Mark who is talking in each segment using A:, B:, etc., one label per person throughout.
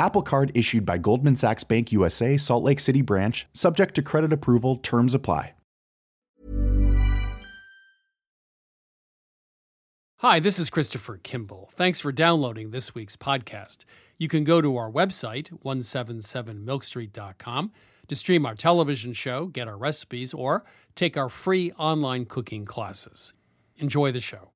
A: Apple Card issued by Goldman Sachs Bank USA, Salt Lake City branch, subject to credit approval, terms apply.
B: Hi, this is Christopher Kimball. Thanks for downloading this week's podcast. You can go to our website, 177milkstreet.com, to stream our television show, get our recipes, or take our free online cooking classes. Enjoy the show.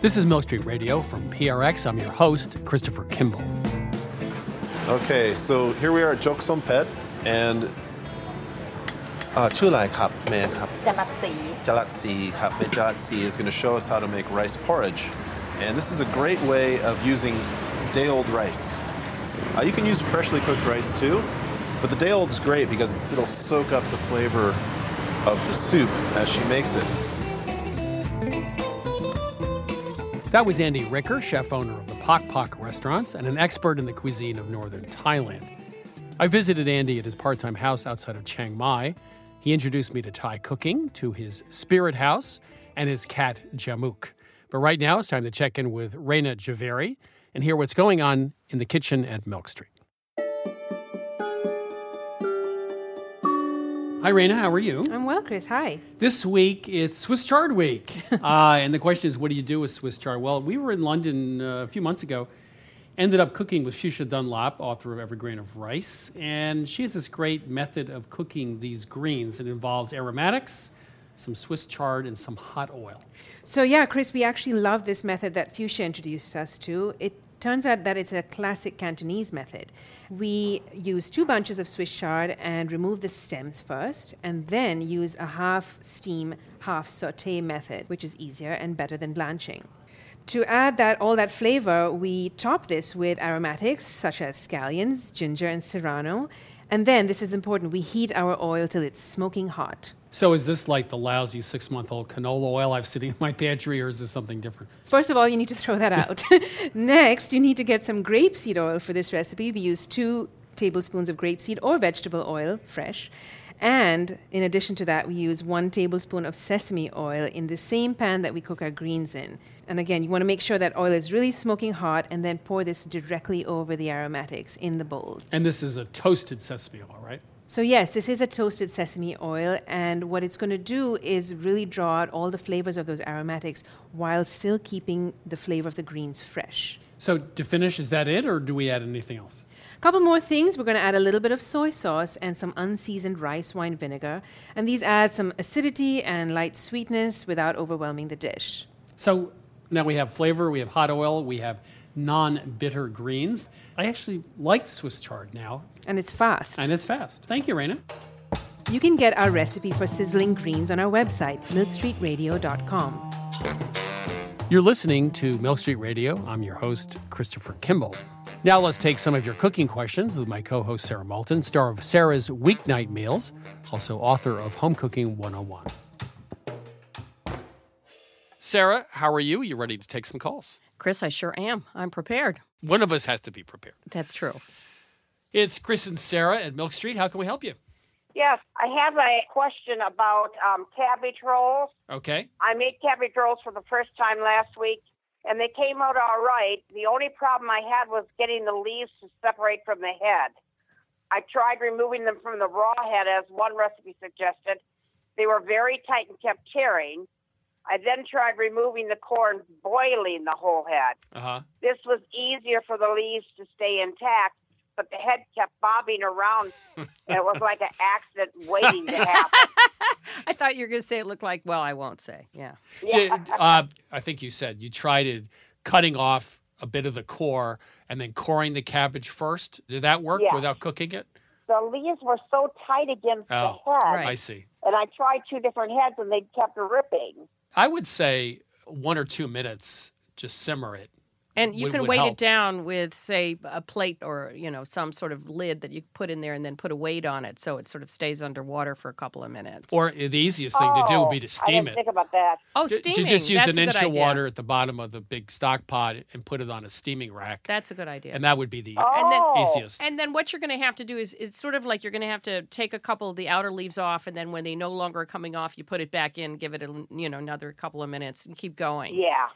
B: This is Milk Street Radio from PRX. I'm your host, Christopher Kimball.
C: Okay, so here we are at Jok Som Pet and เอ่อชื่ออะไรครับแม่ครับ
D: จรัสสี
C: Jalatsi ครับ Jalatsi is going to show us how to make rice porridge. And this is a great way of using day old rice. Uh, you can use freshly cooked rice too, but the day old is great because it'll soak up the flavor of the soup as she makes it.
B: That was Andy Ricker, chef owner of the Pok Pok restaurants and an expert in the cuisine of northern Thailand. I visited Andy at his part time house outside of Chiang Mai. He introduced me to Thai cooking, to his spirit house, and his cat Jamuk. But right now, it's time to check in with Rayna Jhaveri and hear what's going on in the kitchen at Milk Street. Hi, Rayna. How are you?
D: I'm well, Chris. Hi.
B: This week it's Swiss chard week, uh, and the question is, what do you do with Swiss chard? Well, we were in London uh, a few months ago, ended up cooking with Fuchsia Dunlop, author of Every Grain of Rice, and she has this great method of cooking these greens. It involves aromatics, some Swiss chard, and some hot oil.
D: So, yeah, Chris, we actually love this method that Fuchsia introduced us to. It turns out that it's a classic Cantonese method. We use two bunches of Swiss chard and remove the stems first, and then use a half steam, half saute method, which is easier and better than blanching. To add that all that flavor, we top this with aromatics such as scallions, ginger, and serrano. And then, this is important, we heat our oil till it's smoking hot.
B: So, is this like the lousy six month old canola oil I've sitting in my pantry, or is this something different?
D: First of all, you need to throw that out. Next, you need to get some grapeseed oil for this recipe. We use two tablespoons of grapeseed or vegetable oil, fresh. And in addition to that, we use one tablespoon of sesame oil in the same pan that we cook our greens in. And again, you want to make sure that oil is really smoking hot and then pour this directly over the aromatics in the bowl.
B: And this is a toasted sesame oil, right?
D: So, yes, this is a toasted sesame oil, and what it's going to do is really draw out all the flavors of those aromatics while still keeping the flavor of the greens fresh.
B: So, to finish, is that it, or do we add anything else?
D: A Couple more things. We're going to add a little bit of soy sauce and some unseasoned rice wine vinegar, and these add some acidity and light sweetness without overwhelming the dish.
B: So, now we have flavor, we have hot oil, we have non bitter greens. I actually like Swiss chard now.
D: And it's fast.
B: And it's fast. Thank you, Rayna.
D: You can get our recipe for sizzling greens on our website, milkstreetradio.com.
B: You're listening to Milk Street Radio. I'm your host, Christopher Kimball. Now let's take some of your cooking questions with my co host, Sarah Moulton, star of Sarah's Weeknight Meals, also author of Home Cooking 101. Sarah, how are you? You ready to take some calls?
E: Chris, I sure am. I'm prepared.
B: One of us has to be prepared.
E: That's true.
B: It's Chris and Sarah at Milk Street. How can we help you?
F: Yes, I have a question about um, cabbage rolls.
B: Okay.
F: I made cabbage rolls for the first time last week, and they came out all right. The only problem I had was getting the leaves to separate from the head. I tried removing them from the raw head, as one recipe suggested. They were very tight and kept tearing. I then tried removing the core and boiling the whole head.
B: Uh huh.
F: This was easier for the leaves to stay intact, but the head kept bobbing around, and it was like an accident waiting to happen.
E: I thought you were going to say it looked like, well, I won't say. Yeah.
F: Yeah.
B: Did, uh, I think you said you tried it cutting off a bit of the core and then coring the cabbage first. Did that work
F: Yeah.
B: without cooking it?
F: the leaves were so tight against
B: Oh,
F: the head,
E: Right.
B: I see.
F: and I tried two different heads, and they kept ripping.
B: I would say one or two minutes, just simmer it.
E: And you
B: would-
E: can
B: would
E: weight
B: help.
E: it down with, say, a plate or you know some sort of lid that you put in there, and then put a weight on it so it sort of stays underwater for a couple of minutes.
B: Or the easiest thing to do would be to
F: Oh, I
B: steam
F: didn't
B: it.
F: think about that.
E: oh,
B: Ju-
E: steaming.
B: To just use
E: That's
B: an inch of water at the bottom of the big stock pot and put it on a steaming rack.
E: That's a good idea.
B: and that would be the oh.
E: And then-
F: Oh.
B: easiest.
E: And then what you're going to have to do is it's sort of like you're going to have to take a couple of the outer leaves off, and then when they no longer are coming off, you put it back in, give it a you know another couple of minutes, and keep going.
F: Yeah.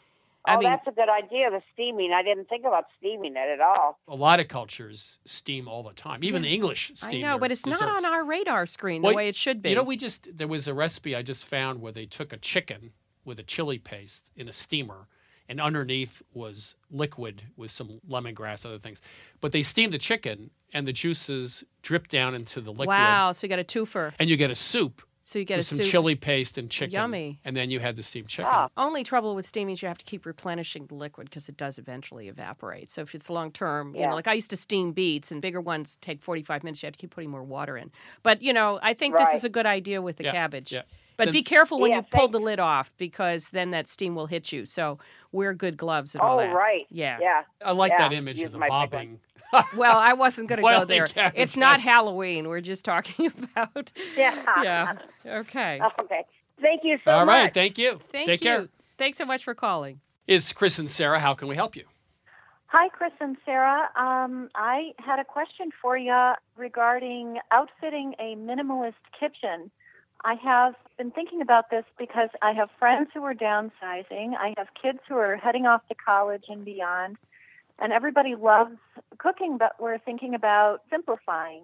E: I
F: oh,
E: mean-
F: that's a good idea. The steaming. I didn't think about steaming it at all.
B: A lot of cultures steam all the time. Even the English
E: I
B: steam.
E: know,
B: their
E: but it's not on our radar screen the
B: Well,
E: way it should be.
B: You know, we just there was a recipe I just found where they took a chicken with a chili paste in a steamer, and underneath was liquid with some lemongrass, other things. But they steamed the chicken, and the juices dripped down into the liquid.
E: wow, so you got a twofer.
B: And you get a soup
E: So you get a
B: some
E: soup.
B: chili paste and chicken.
E: Yummy.
B: And then you had the steamed chicken.
F: Ah.
E: Only trouble with steaming is you have to keep replenishing the liquid because it does eventually evaporate. So if it's long term, you know, like I used to steam beets and bigger ones take 45 minutes. You have to keep putting more water in. But, you know, I think this is a good idea with the
B: Yeah,
E: cabbage.
B: Yeah.
E: But
B: Then-
E: be careful when
F: Yeah,
E: you pull the lid off because then that steam will hit you. So wear good gloves and all
F: Oh,
E: that.
F: right.
E: Yeah.
F: Yeah.
B: I like
F: Yeah,
B: that image
F: use
B: of the
F: my
B: bobbing.
E: Well, I wasn't going to go there.
B: cabbage
E: It's not. Halloween. We're just talking about.
F: Yeah.
E: Yeah. Okay.
F: Okay. Thank you so
B: All right,
F: much. All right.
B: Thank you.
E: Thank
B: Take
E: you.
B: care.
E: Thanks so much for calling.
B: It's Chris and Sarah. How can we help you?
G: Hi, Chris and Sarah. Um, I had a question for you regarding outfitting a minimalist kitchen. I have been thinking about this because I have friends who are downsizing. I have kids who are heading off to college and beyond. And everybody loves cooking, but we're thinking about simplifying.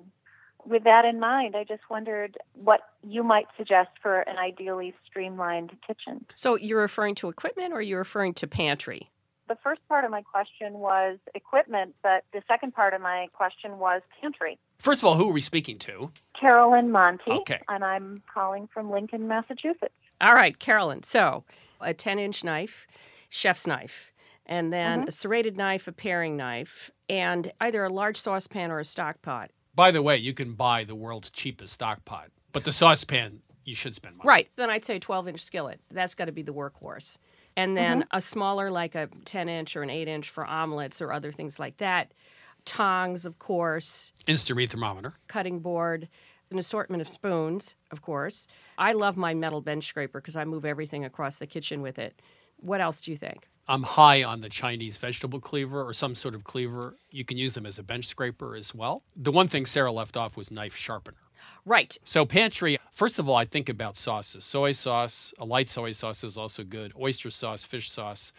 G: With that in mind, I just wondered what you might suggest for an ideally streamlined kitchen.
E: So you're referring to equipment or you're referring to pantry?
G: The first part of my question was equipment, but the second part of my question was pantry.
B: First of all, who are we speaking to?
G: Carolyn Monty,
B: Okay.
G: and I'm calling from Lincoln, Massachusetts.
E: All right, Carolyn. So a 10 inch knife, chef's knife, and then mm-hmm. a serrated knife, a paring knife, and either a large saucepan or a stock pot.
B: By the way, you can buy the world's cheapest stock pot, but the saucepan you should spend money.
E: Right. Then I'd say 12 inch skillet. That's got to be the workhorse. And then mm-hmm. a smaller, like a 10 inch or an 8 inch for omelets or other things like that. Tongs, of course,
B: Insta thermometer.
E: cutting board, an assortment of spoons, of course. I love my metal bench scraper because I move everything across the kitchen with it. What else do you think?
B: I'm high on the Chinese vegetable cleaver or some sort of cleaver. You can use them as a bench scraper as well. The one thing Sarah left off was knife sharpener.
E: Right.
B: So pantry, first of all, I think about sauces. Soy sauce, a light soy sauce is also good. Oyster sauce, fish sauce,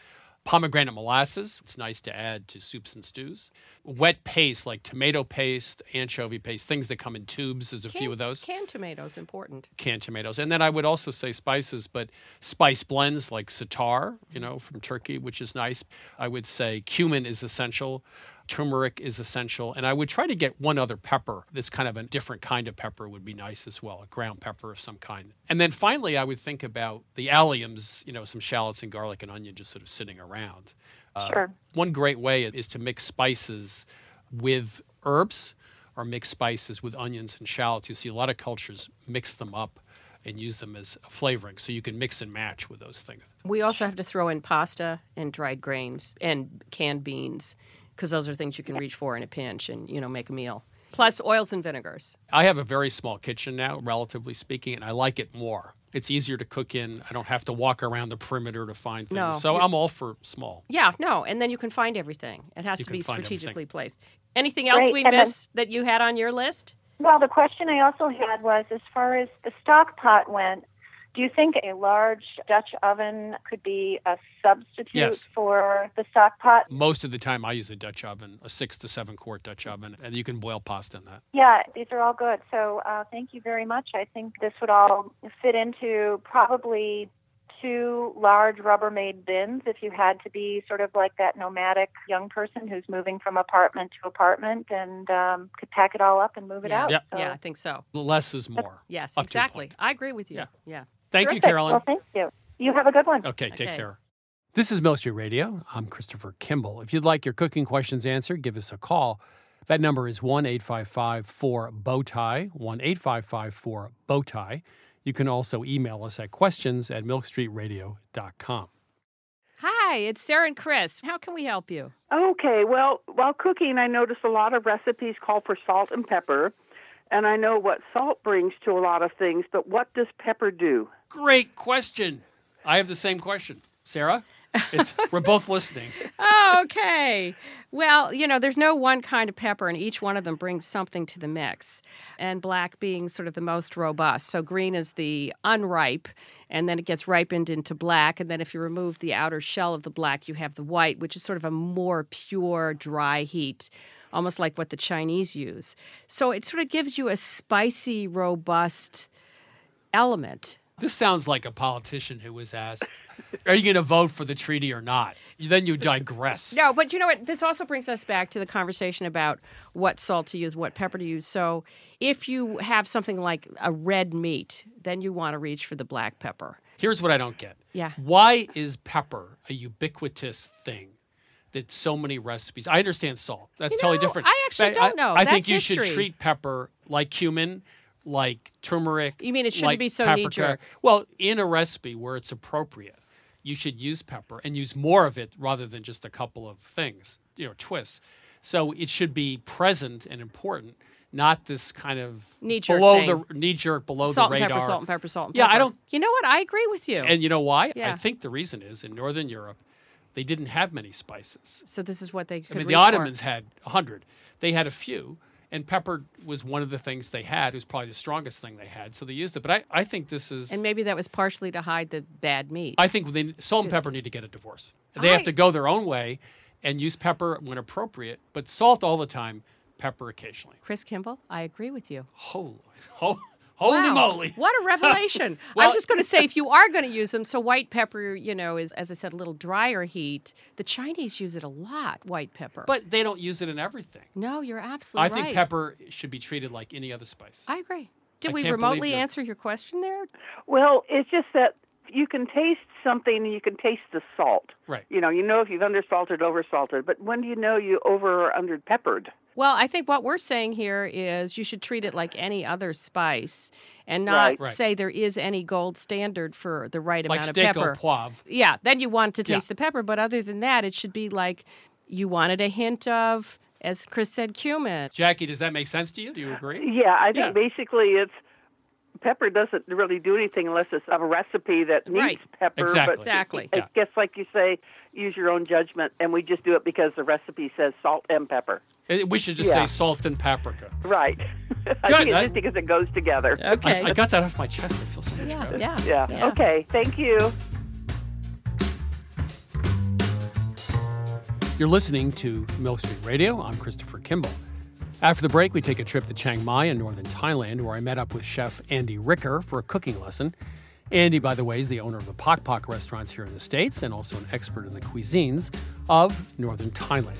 B: pomegranate molasses. It's nice to add to soups and stews. Wet paste like tomato paste, anchovy paste, things that come in tubes. There's a few of those.
E: Canned tomatoes, important.
B: Canned tomatoes. And then I would also say spices, but spice blends like za'atar, you know, from Turkey, which is nice. I would say cumin is essential. Turmeric is essential. And I would try to get one other pepper that's kind of a different kind of pepper would be nice as well, a ground pepper of some kind. And then finally, I would think about the alliums, you know, some shallots and garlic and onion just sort of sitting around. Uh,
G: Sure.
B: One great way is to mix spices with herbs or mix spices with onions and shallots. You see a lot of cultures mix them up and use them as a flavoring. So you can mix and match with those things.
E: We also have to throw in pasta and dried grains and canned beans because those are things you can reach for in a pinch and, you know, make a meal. Plus oils and vinegars.
B: I have a very small kitchen now, relatively speaking, and I like it more It's easier to cook in. I don't have to walk around the perimeter to find things.
E: No,
B: so I'm all for small.
E: Yeah, no, and then you can find everything. It has
B: You
E: to be strategically
B: everything.
E: placed. Anything else
G: Great,
E: we
G: and then-
E: missed that you had on your list?
G: Well, the question I also had was as far as the stock pot went, do you think a large Dutch oven could be a substitute
B: Yes.
G: for the stock pot?
B: Most of the time, I use a Dutch oven, a six to seven quart Dutch oven, and you can boil pasta in that.
G: Yeah, these are all good. So uh, thank you very much. I think this would all fit into probably two large Rubbermaid bins if you had to be sort of like that nomadic young person who's moving from apartment to apartment and um, could pack it all up and move it
E: Yeah.
G: out.
B: Yep.
G: So-
E: Yeah, I think so.
B: Less is more.
E: Yes,
B: Up to a
E: exactly. I agree with you.
B: Yeah.
E: yeah.
B: Thank you, Carolyn.
G: Well, thank you. You have a good one.
B: Okay, take
E: Okay.
B: care. This is Milk Street Radio. I'm Christopher Kimball. If you'd like your cooking questions answered, give us a call. That number is 1 855 4 Bowtie, 1 855 4 Bowtie. You can also email us at questions at milkstreetradio.com.
E: Hi, it's Sarah and Chris. How can we help you?
H: Okay, well, while cooking, I noticed a lot of recipes call for salt and pepper, and I know what salt brings to a lot of things, but what does pepper do?
B: Great question. I have the same question. Sarah? It's, we're both listening.
E: Oh, okay. Well, you know, there's no one kind of pepper, and each one of them brings something to the mix. And black being sort of the most robust. So green is the unripe, and then it gets ripened into black. And then if you remove the outer shell of the black, you have the white, which is sort of a more pure, dry heat, almost like what the Chinese use. So it sort of gives you a spicy, robust element.
B: This sounds like a politician who was asked, Are you going to vote for the treaty or not? Then you digress.
E: No, but you know what? This also brings us back to the conversation about what salt to use, what pepper to use. So, if you have something like a red meat, then you want to reach for the black pepper.
B: Here's what I don't get.
E: Yeah.
B: Why is pepper a ubiquitous thing that so many recipes? I understand salt. That's
E: You
B: totally
E: know,
B: different.
E: I actually
B: But
E: don't know.
B: I think
E: That's
B: you should treat pepper like cumin, like turmeric.
E: You mean it shouldn't
B: like
E: be so
B: paprika.
E: knee-jerk?
B: Well, in a recipe where it's appropriate, you should use pepper and use more of it rather than just a couple of things, you know, twists. So it should be present and important, not this kind of
E: Knee-jerk
B: below
E: thing.
B: the knee jerk, below
E: salt
B: the
E: and pepper, salt and pepper, salt and
B: yeah,
E: pepper.
B: I don't
E: You know what? I agree with you.
B: and you know why? I think the reason is in Northern Europe, they didn't have many spices.
E: so this is what they could
B: I mean, the
E: for.
B: Ottomans had a hundred. They had a few, and pepper was one of the things they had. It was probably the strongest thing they had, so they used it. But I, I think this is.
E: And maybe that was partially to hide the bad meat.
B: I think they, salt and pepper need to get a divorce. They have to go their own way, and use pepper when appropriate, but salt all the time, pepper occasionally.
E: Chris Kimball, I agree with you.
B: Holy, ho, holy
E: Wow,
B: moly!
E: What a revelation. I was just going to say, if you are going to use them, so white pepper, you know, is, as I said, a little drier heat. The Chinese use it a lot, white pepper.
B: But they don't use it in everything.
E: no, you're absolutely right.
B: I
E: right.
B: think pepper should be treated like any other spice.
E: I agree. Did
B: I
E: we remotely answer your question there?
H: Well, it's just that you can taste something and you can taste the salt.
B: Right.
H: You know, you know if you've undersalted, oversalted, but when do you know you over or under peppered?
E: Well, I think what we're saying here is you should treat it like any other spice and not
H: Right.
B: Right.
E: say there is any gold standard for the right
B: Like
E: amount of
B: steak
E: pepper.
B: au poivre.
E: Yeah, then you want to
B: Yeah.
E: taste the pepper, but other than that, it should be like you wanted a hint of, as Chris said, cumin.
B: Jackie, does that make sense to you? Do you agree?
H: Yeah, I think
B: Yeah.
H: basically it's pepper doesn't really do anything unless it's a recipe that needs
E: Right.
H: pepper.
B: Exactly.
H: But
E: Exactly.
H: I
B: Yeah.
H: guess, like you say, use your own judgment, and we just do it because the recipe says salt and pepper.
B: Uh, We should just
H: Yeah.
B: say salt and paprika.
H: Right. I
B: Good.
H: think it's
B: I-
H: just because it goes together.
E: Okay.
B: I, I got that off my chest. I feel so much
E: yeah,
B: better.
E: yeah,
H: Yeah. Okay. Thank you.
B: You're listening to Milk Street Radio. I'm Christopher Kimball. After the break, we take a trip to Chiang Mai in northern Thailand, where I met up with chef Andy Ricker for a cooking lesson. Andy, by the way, is the owner of the Pok Pok restaurants here in the States and also an expert in the cuisines of northern Thailand.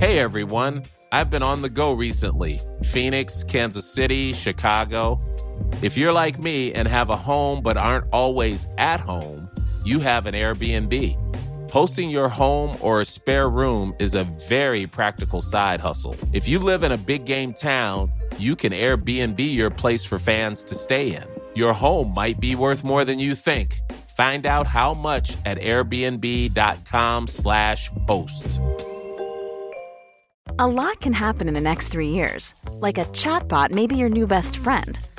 I: Hey everyone, I've been on the go recently Phoenix, Kansas City, Chicago. If you're like me and have a home but aren't always at home, you have an Airbnb. Hosting your home or a spare room is a very practical side hustle. If you live in a big game town, you can Airbnb your place for fans to stay in. Your home might be worth more than you think. Find out how much at airbnb.com/slash host.
J: A lot can happen in the next three years. Like a chatbot may be your new best friend.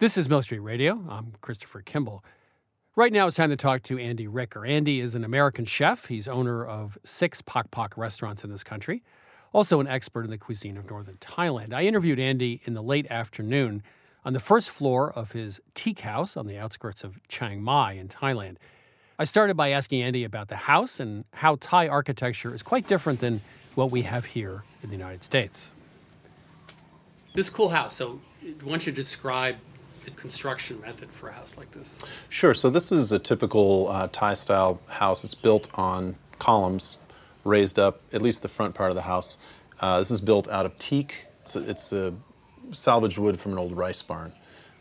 B: This is Milk Street Radio. I'm Christopher Kimball. Right now, it's time to talk to Andy Ricker. Andy is an American chef. He's owner of six Pok Pok restaurants in this country, also an expert in the cuisine of northern Thailand. I interviewed Andy in the late afternoon on the first floor of his teak house on the outskirts of Chiang Mai in Thailand. I started by asking Andy about the house and how Thai architecture is quite different than what we have here in the United States. This cool house. So, why don't you describe construction method for a house like this?
C: Sure. So this is a typical uh, Thai-style house. It's built on columns, raised up, at least the front part of the house. Uh, this is built out of teak. It's a, it's a salvaged wood from an old rice barn.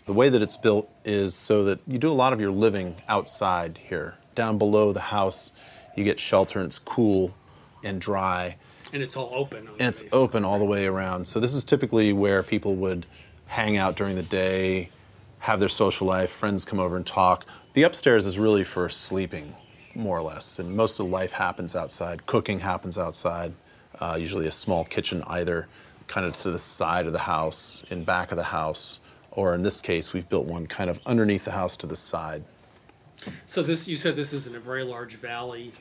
C: The way that it's built is so that you do a lot of your living outside here. Down below the house, you get shelter and it's cool and dry.
B: And it's all open.
C: And it's open all the way around. So this is typically where people would hang out during the day, have their social life, friends come over and talk. The upstairs is really for sleeping, more or less, and most of life happens outside. Cooking happens outside, uh, usually a small kitchen either kind of to the side of the house, in back of the house, or in this case, we've built one kind of underneath the house to the side.
B: So this, you said this is in a very large valley,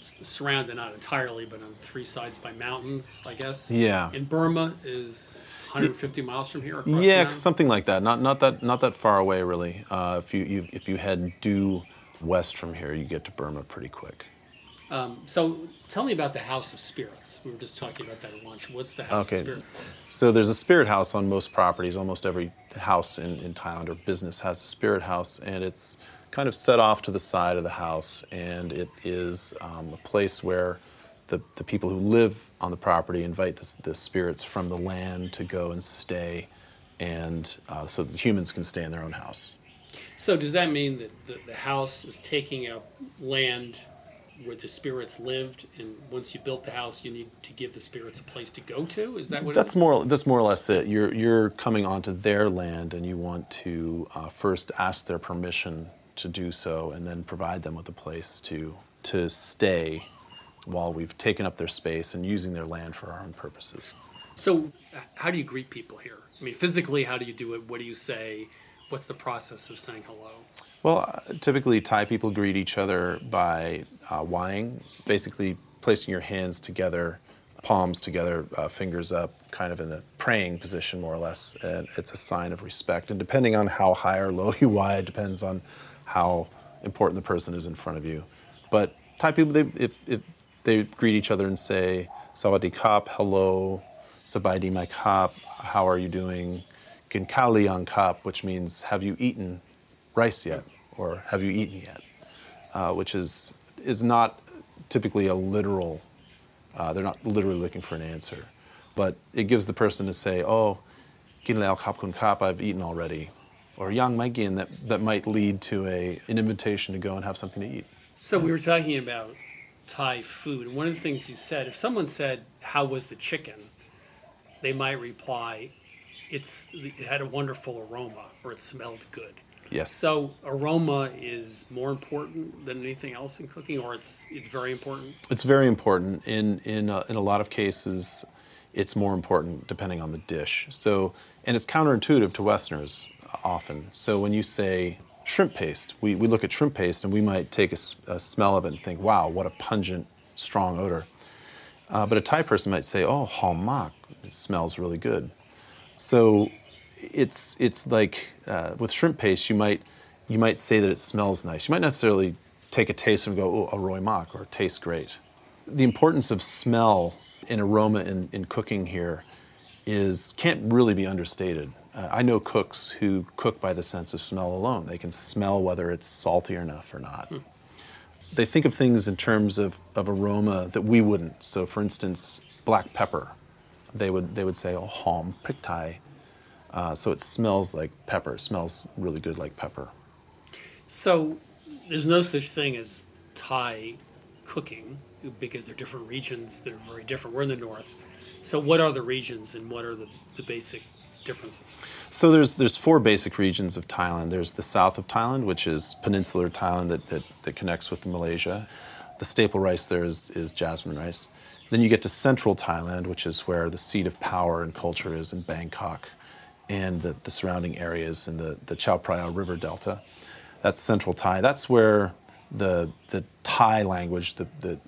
B: surrounded not entirely, but on three sides by mountains, I guess.
C: Yeah.
B: In Burma is 150 miles from here.
C: yeah, something like that. Not not that not that far away really. Uh, if you, you if you head due west from here, you get to Burma pretty quick.
B: Um, so tell me about the House of Spirits. We were just talking about that at lunch. What's the House
C: okay.
B: of Spirits?
C: So there's a spirit house on most properties. Almost every house in, in Thailand or business has a spirit house, and it's kind of set off to the side of the house, and it is um, a place where the, the people who live on the property invite the, the spirits from the land to go and stay, and uh, so the humans can stay in their own house.
B: So does that mean that the, the house is taking up land where the spirits lived, and once you built the house, you need to give the spirits a place to go to? Is that what?
C: That's more. That's more or less it. You're you're coming onto their land, and you want to uh, first ask their permission to do so, and then provide them with a place to to stay while we've taken up their space and using their land for our own purposes.
B: So, how do you greet people here? I mean, physically, how do you do it? What do you say? What's the process of saying hello?
C: Well, uh, typically Thai people greet each other by uh, basically placing your hands together, palms together, uh, fingers up, kind of in a praying position, more or less. And it's a sign of respect. And depending on how high or low you way, it depends on how important the person is in front of you. But Thai people, they, if, if they greet each other and say, Sawadee Kap, hello, Sabaidi my Kap, how are you doing? Ginkali on Kap, which means, have you eaten rice yet? Or have you eaten yet? Uh, which is, is not typically a literal, uh, they're not literally looking for an answer. But it gives the person to say, oh, Gin Lao Kap Kun Kap, I've eaten already. Or Yang Mai Gin, that, that might lead to a, an invitation to go and have something to eat.
B: So we were talking about Thai food. And one of the things you said, if someone said, "How was the chicken?" they might reply, "It's it had a wonderful aroma, or it smelled good."
C: Yes.
B: So aroma is more important than anything else in cooking, or it's it's very important.
C: It's very important. In in a, in a lot of cases, it's more important depending on the dish. So and it's counterintuitive to Westerners uh, often. So when you say shrimp paste. We, we look at shrimp paste and we might take a, a smell of it and think, wow, what a pungent, strong odor. Uh, but a Thai person might say, oh, hao mak, it smells really good. So it's it's like uh, with shrimp paste, you might you might say that it smells nice. You might necessarily take a taste and go, oh, a roy mok, or tastes great. The importance of smell and aroma in, in cooking here is can't really be understated. Uh, I know cooks who cook by the sense of smell alone. They can smell whether it's salty enough or not. Hmm. They think of things in terms of, of aroma that we wouldn't. So, for instance, black pepper. They would they would say, oh, hom thai. Uh, so it smells like pepper. It smells really good like pepper.
B: So there's no such thing as Thai cooking because they're different regions that are very different. We're in the north. So what are the regions and what are the, the basic differences?
C: So there's there's four basic regions of Thailand. There's the south of Thailand, which is peninsular Thailand that, that, that connects with Malaysia. The staple rice there is, is jasmine rice. Then you get to central Thailand, which is where the seat of power and culture is in Bangkok and the, the surrounding areas in the, the Chao Phraya River Delta. That's central Thai. That's where the, the Thai language, the, the,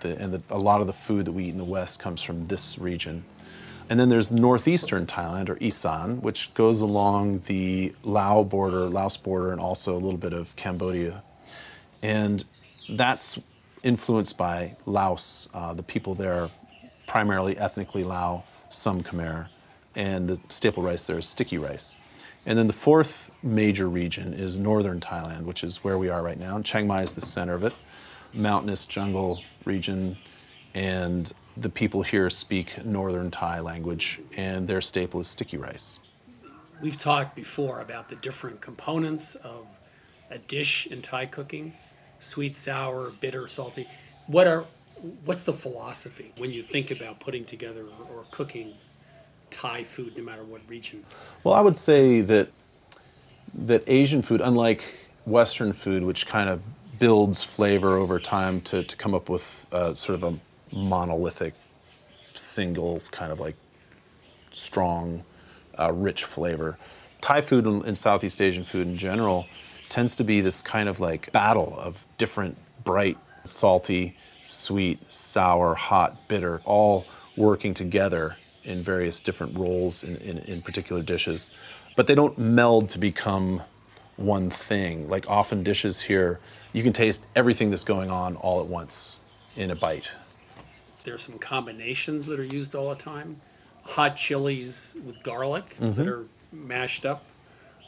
C: the, and the, a lot of the food that we eat in the West comes from this region. And then there's northeastern Thailand, or Isan, which goes along the Lao border, Laos border, and also a little bit of Cambodia. And that's influenced by Laos. Uh, the people there, primarily ethnically Lao, some Khmer, and the staple rice there is sticky rice. And then the fourth major region is northern Thailand, which is where we are right now. And Chiang Mai is the center of it, mountainous jungle region, and the people here speak northern Thai language, and their staple is sticky rice.
B: We've talked before about the different components of a dish in Thai cooking sweet, sour, bitter, salty. What are what's the philosophy when you think about putting together or cooking Thai food, no matter what region?
C: Well, I would say that that Asian food, unlike Western food, which kind of builds flavor over time to, to come up with uh, sort of a monolithic, single kind of like strong, uh, rich flavor. Thai food and Southeast Asian food in general tends to be this kind of like battle of different bright, salty, sweet, sour, hot, bitter, all working together in various different roles in, in, in particular dishes. But they don't meld to become one thing. Like often dishes here, you can taste everything that's going on all at once in a bite.
B: There are some combinations that are used all the time. Hot chilies with garlic
C: Mm-hmm.
B: that are mashed up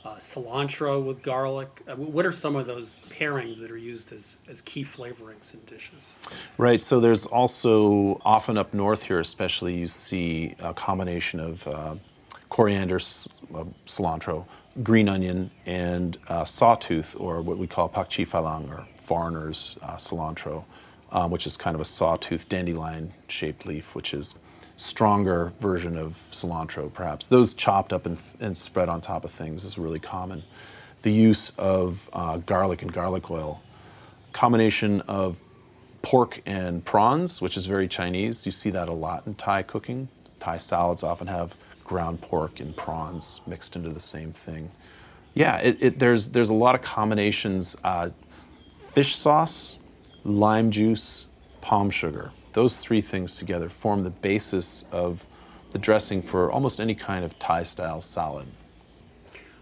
B: uh, cilantro with garlic. Uh, what are some of those pairings that are used as, as key flavorings in dishes?
C: Right. So there's also often up north here, especially, you see a combination of uh, coriander, uh, cilantro, green onion, and uh, sawtooth, or what we call pak chi falang, or foreigners uh, cilantro, um, which is kind of a sawtooth dandelion-shaped leaf, which is stronger version of cilantro, perhaps. Those chopped up and, and spread on top of things is really common. The use of uh, garlic and garlic oil, combination of pork and prawns, which is very Chinese. You see that a lot in Thai cooking. Thai salads often have ground pork and prawns mixed into the same thing. Yeah, it, it, there's there's a lot of combinations. Uh, fish sauce, lime juice, palm sugar. Those three things together form the basis of the dressing for almost any kind of Thai style salad.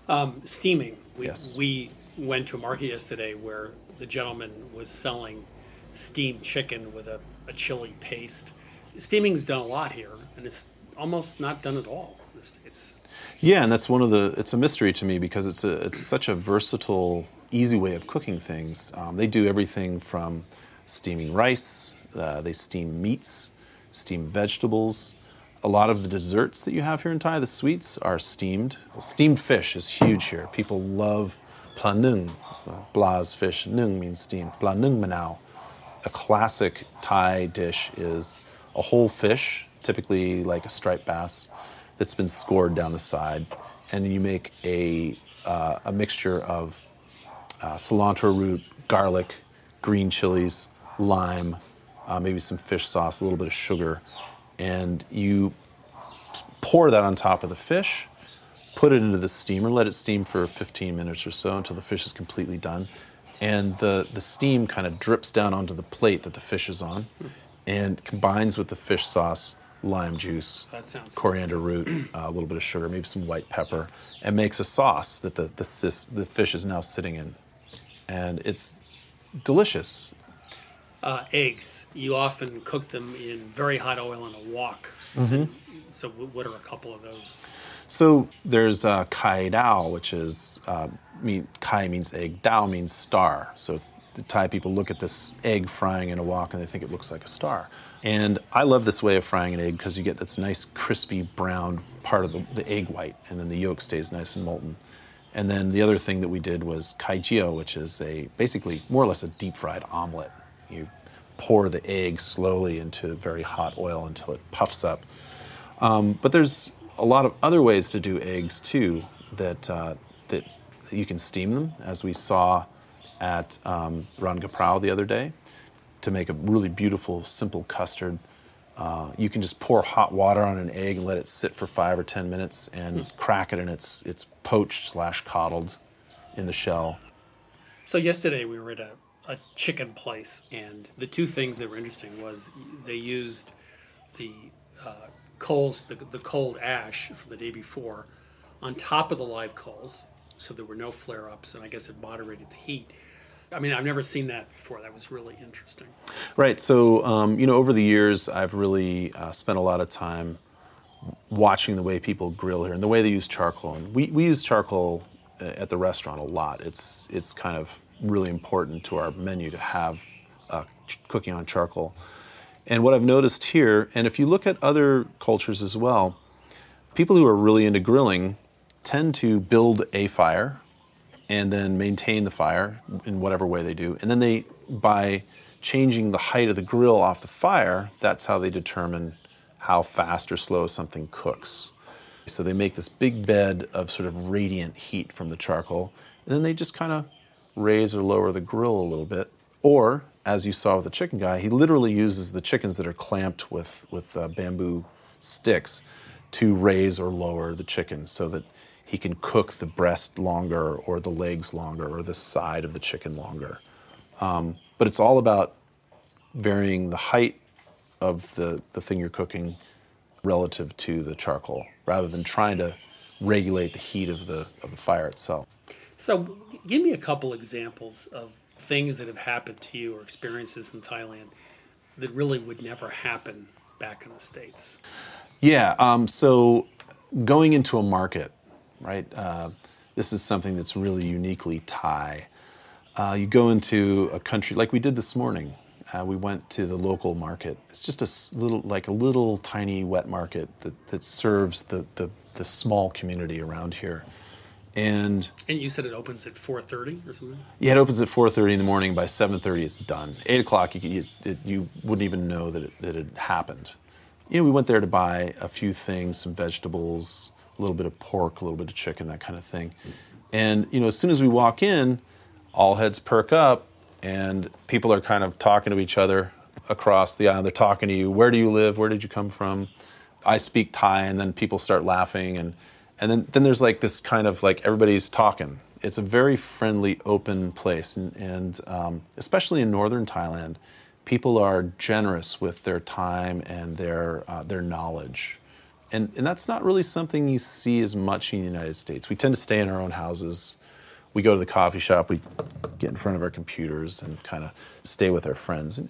B: Um, steaming. We,
C: Yes.
B: we went to a market yesterday where the gentleman was selling steamed chicken with a, a chili paste. Steaming's done a lot here, and it's almost not done at all in the States.
C: Yeah, and that's one of the. It's a mystery to me because it's a it's such a versatile, easy way of cooking things. Um, they do everything from steaming rice. Uh, they steam meats, steam vegetables. A lot of the desserts that you have here in Thai, the sweets, are steamed. Steamed fish is huge here. People love pla nung. Bla's fish. Nung means steam. Pla nung manao. A classic Thai dish is a whole fish, typically like a striped bass, that's been scored down the side, and you make a uh, a mixture of uh, cilantro root, garlic, green chilies, lime, uh, maybe some fish sauce, a little bit of sugar, and you pour that on top of the fish, put it into the steamer, let it steam for 15 minutes or so until the fish is completely done. And the, the steam kind of drips down onto the plate that the fish is on and combines with the fish sauce, lime juice, coriander root, uh, a little bit of sugar, maybe some white pepper, and makes a sauce that the the, sis, the fish is now sitting in, and it's delicious.
B: Uh, eggs. You often cook them in very hot oil in a wok.
C: Mhm.
B: So, what are a couple of those?
C: So there's uh, kai dao, which is uh, mean kai means egg, dao means star. So the Thai people look at this egg frying in a wok and they think it looks like a star. And I love this way of frying an egg because you get this nice crispy brown part of the, the egg white, and then the yolk stays nice and molten. And then the other thing that we did was kai jio, which is a basically more or less a deep fried omelet. You pour the egg slowly into very hot oil until it puffs up. Um, but there's a lot of other ways to do eggs too that uh, that you can steam them, as we saw at um, the other day, to make a really beautiful, simple custard. Uh, you can just pour hot water on an egg and let it sit for five or ten minutes, and crack it, and it's it's poached slash coddled in the shell.
B: So yesterday we were at a, a chicken place, and the two things that were interesting was they used the uh, coals, the, the cold ash from the day before, on top of the live coals, so there were no flare-ups, and I guess it moderated the heat. I mean, I've never seen that before. That was really interesting.
C: Right. So, um, you know, over the years, I've really uh, spent a lot of time watching the way people grill here and the way they use charcoal. And we, we use charcoal uh, at the restaurant a lot. It's, it's kind of really important to our menu to have uh, ch- cooking on charcoal. And what I've noticed here, and if you look at other cultures as well, people who are really into grilling tend to build a fire and then maintain the fire in whatever way they do. And then they, by changing the height of the grill off the fire, that's how they determine how fast or slow something cooks. So they make this big bed of sort of radiant heat from the charcoal, and then they just kind of raise or lower the grill a little bit. Or, as you saw with the chicken guy, he literally uses the chickens that are clamped with, with uh, bamboo sticks to raise or lower the chicken so that he can cook the breast longer or the legs longer or the side of the chicken longer. Um, but it's all about varying the height of the, the thing you're cooking relative to the charcoal rather than trying to regulate the heat of the, of the fire itself.
B: So, give me a couple examples of things that have happened to you or experiences in Thailand that really would never happen back in the States.
C: Yeah. Um, so going into a market, right? Uh, this is something that's really uniquely Thai. Uh, you go into a country like we did this morning. Uh, we went to the local market. It's just a little, like a little tiny wet market that, that serves the, the, the small community around here. And
B: And you said it opens at 4:30 or something.
C: yeah, it opens at 4:30 in the morning. By 7:30, it's done. Eight o'clock, you, you, it, you wouldn't even know that it, that it had happened. You know, we went there to buy a few things, some vegetables, a little bit of pork, a little bit of chicken, that kind of thing. And you know, as soon as we walk in, all heads perk up, and people are kind of talking to each other across the aisle. They're talking to you. Where do you live? Where did you come from? I speak Thai, and then people start laughing, and and then then there's like this kind of like everybody's talking. It's a very friendly, open place, and, and um, especially in northern Thailand, people are generous with their time and their uh, their knowledge, and and that's not really something you see as much in the United States. We tend to stay in our own houses. We go to the coffee shop. We get in front of our computers and kind of stay with our friends. And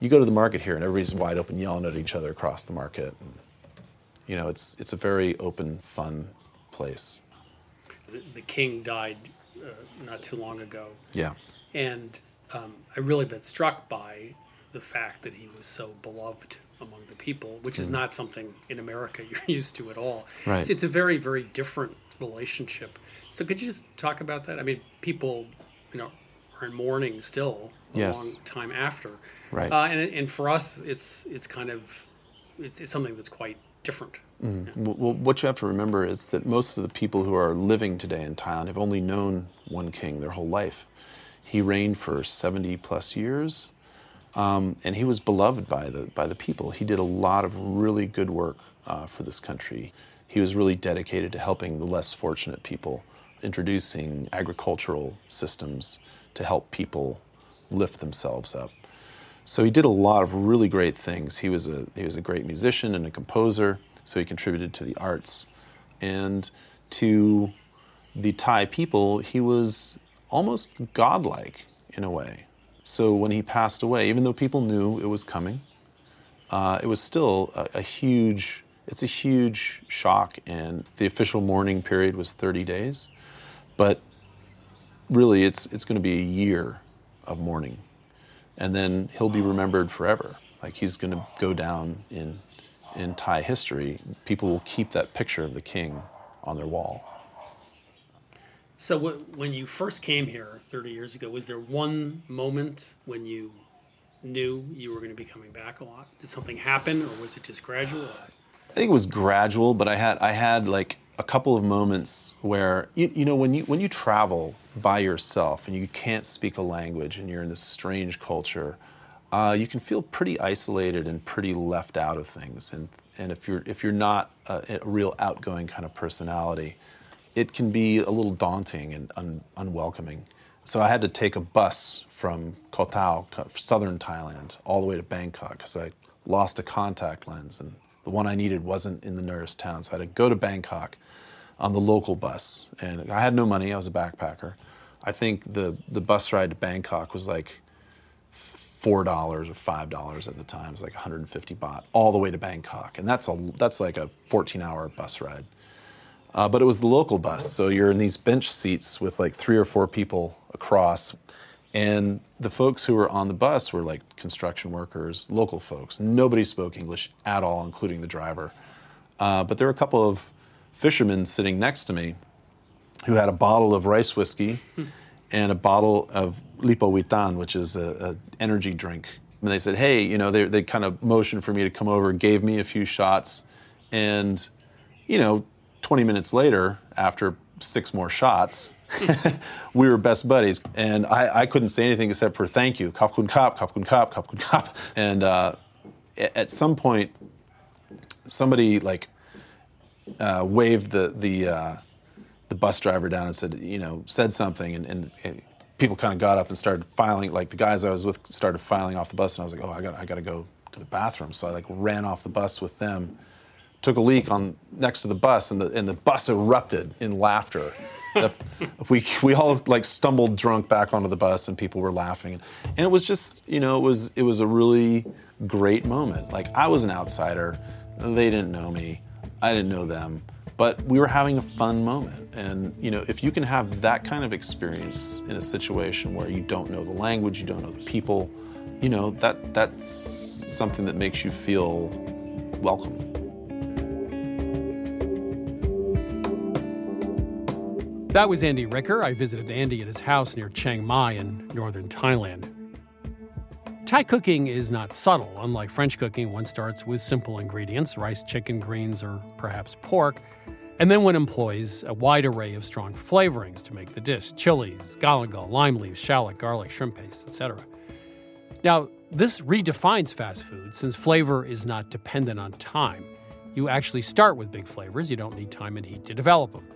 C: you go to the market here, and everybody's wide open, yelling at each other across the market. And, you know, it's it's a very open, fun place.
B: The, the king died uh, not too long ago,
C: Yeah.
B: and um, I really been struck by the fact that he was so beloved among the people, which is
C: Mm.
B: not something in America you're used to at all.
C: Right.
B: It's, it's a very, very different relationship. So could you just talk about that? I mean, people, you know, are in mourning still a
C: Yes.
B: long time after.
C: Right.
B: Uh, and, and for us, it's it's kind of it's, it's something that's quite different.
C: Mm. W- Well, what you have to remember is that most of the people who are living today in Thailand have only known one king their whole life. He reigned for 70 plus years, um, and he was beloved by the, by the people. He did a lot of really good work uh, for this country. He was really dedicated to helping the less fortunate people, introducing agricultural systems to help people lift themselves up. So he did a lot of really great things. He was a he was a great musician and a composer. So he contributed to the arts, and to the Thai people, he was almost godlike in a way. So when he passed away, even though people knew it was coming, uh, it was still a, a huge. It's a huge shock, and the official mourning period was 30 days, but really, it's it's going to be a year of mourning, and then he'll be remembered forever. Like he's going to go down in in Thai history. People will keep that picture of the king on their wall.
B: So w- when you first came here 30 years ago, was there one moment when you knew you were going to be coming back a lot? Did something happen, or was it just gradual?
C: I think it was gradual, but I had I had like a couple of moments where you, you know when you when you travel by yourself and you can't speak a language and you're in this strange culture, uh, you can feel pretty isolated and pretty left out of things. And and if you're if you're not a, a real outgoing kind of personality, it can be a little daunting and un, unwelcoming. So I had to take a bus from Koh Tao, southern Thailand, all the way to Bangkok because I lost a contact lens and the one I needed wasn't in the nearest town. So I had to go to Bangkok on the local bus. And I had no money, I was a backpacker. I think the, the bus ride to Bangkok was like four dollars or five dollars at the time. It was like 150 baht all the way to Bangkok, and that's a that's like a 14-hour bus ride. Uh, but it was the local bus, so you're in these bench seats with like three or four people across, and the folks who were on the bus were like construction workers, local folks. Nobody spoke English at all, including the driver. Uh, but there were a couple of fishermen sitting next to me who had a bottle of rice whiskey and a bottle of Lipovitan, which is an energy drink. And they said, hey, you know, they, they kind of motioned for me to come over, gave me a few shots. And, you know, 20 minutes later, after six more shots, we were best buddies. And I, I, couldn't say anything except for thank you, kun kap, kap kun kap, kap kun kap. And uh, at some point, somebody like uh, waved the, the, uh, the bus driver down and said, you know, said something. And, and, and people kind of got up and started filing, like the guys I was with started filing off the bus. And I was like, oh, I got, I to go to the bathroom. So I like ran off the bus with them took a leak on next to the bus, and the and the bus erupted in laughter. we we all like stumbled drunk back onto the bus, and people were laughing, and it was just you know it was it was a really great moment. Like I was an outsider, they didn't know me, I didn't know them, but we were having a fun moment. And you know if you can have that kind of experience in a situation where you don't know the language, you don't know the people, you know that that's something that makes you feel welcome.
B: That was Andy Ricker. I visited Andy at his house near Chiang Mai in northern Thailand. Thai cooking is not subtle. Unlike French cooking, one starts with simple ingredients rice, chicken, greens, or perhaps pork, and then one employs a wide array of strong flavorings to make the dish chilies, galangal, lime leaves, shallot, garlic, shrimp paste, etc. Now, this redefines fast food since flavor is not dependent on time. You actually start with big flavors, you don't need time and heat to develop them.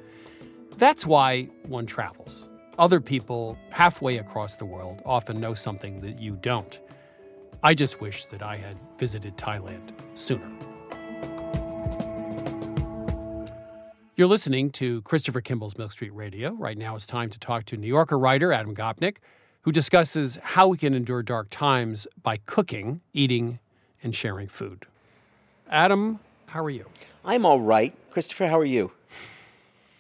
B: That's why one travels. Other people halfway across the world often know something that you don't. I just wish that I had visited Thailand sooner. You're listening to Christopher Kimball's Milk Street Radio. Right now it's time to talk to New Yorker writer Adam Gopnik, who discusses how we can endure dark times by cooking, eating, and sharing food. Adam, how are you?
K: I'm all right. Christopher, how are you?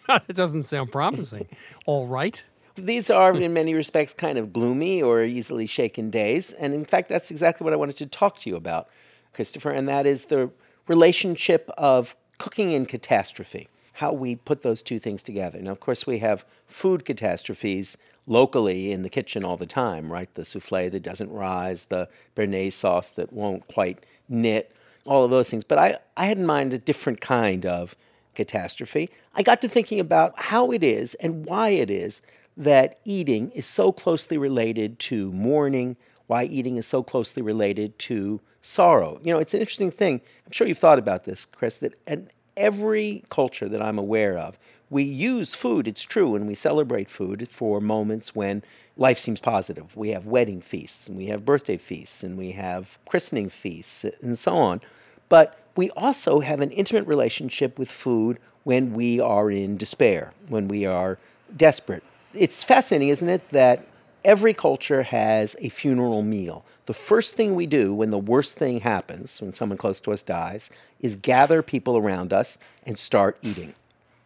B: that doesn't sound promising. All right.
K: These are, hmm. in many respects, kind of gloomy or easily shaken days. And in fact, that's exactly what I wanted to talk to you about, Christopher, and that is the relationship of cooking and catastrophe, how we put those two things together. Now, of course, we have food catastrophes locally in the kitchen all the time, right? The souffle that doesn't rise, the béarnaise sauce that won't quite knit, all of those things. But I, I had in mind a different kind of catastrophe, I got to thinking about how it is and why it is that eating is so closely related to mourning, why eating is so closely related to sorrow. You know, it's an interesting thing. I'm sure you've thought about this, Chris, that in every culture that I'm aware of, we use food, it's true, and we celebrate food for moments when life seems positive. We have wedding feasts, and we have birthday feasts, and we have christening feasts, and so on. But we also have an intimate relationship with food when we are in despair, when we are desperate. It's fascinating, isn't it, that every culture has a funeral meal. The first thing we do when the worst thing happens, when someone close to us dies, is gather people around us and start eating.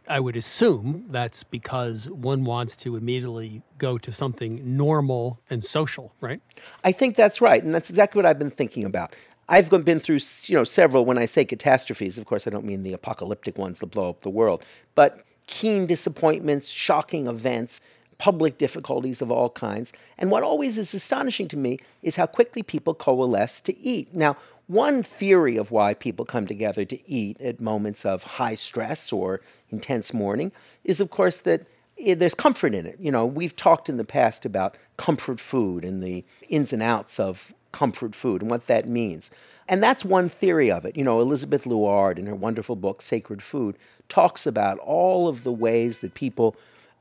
B: I would assume that's because one wants to immediately go to something normal and social, right?
K: I think that's right, and that's exactly what I've been thinking about. I've been through, you know, several. When I say catastrophes, of course, I don't mean the apocalyptic ones that blow up the world, but keen disappointments, shocking events, public difficulties of all kinds. And what always is astonishing to me is how quickly people coalesce to eat. Now, one theory of why people come together to eat at moments of high stress or intense mourning is, of course, that eh, there's comfort in it. You know, we've talked in the past about comfort food and the ins and outs of comfort food and what that means. And that's one theory of it. You know, Elizabeth Luard, in her wonderful book, Sacred Food, talks about all of the ways that people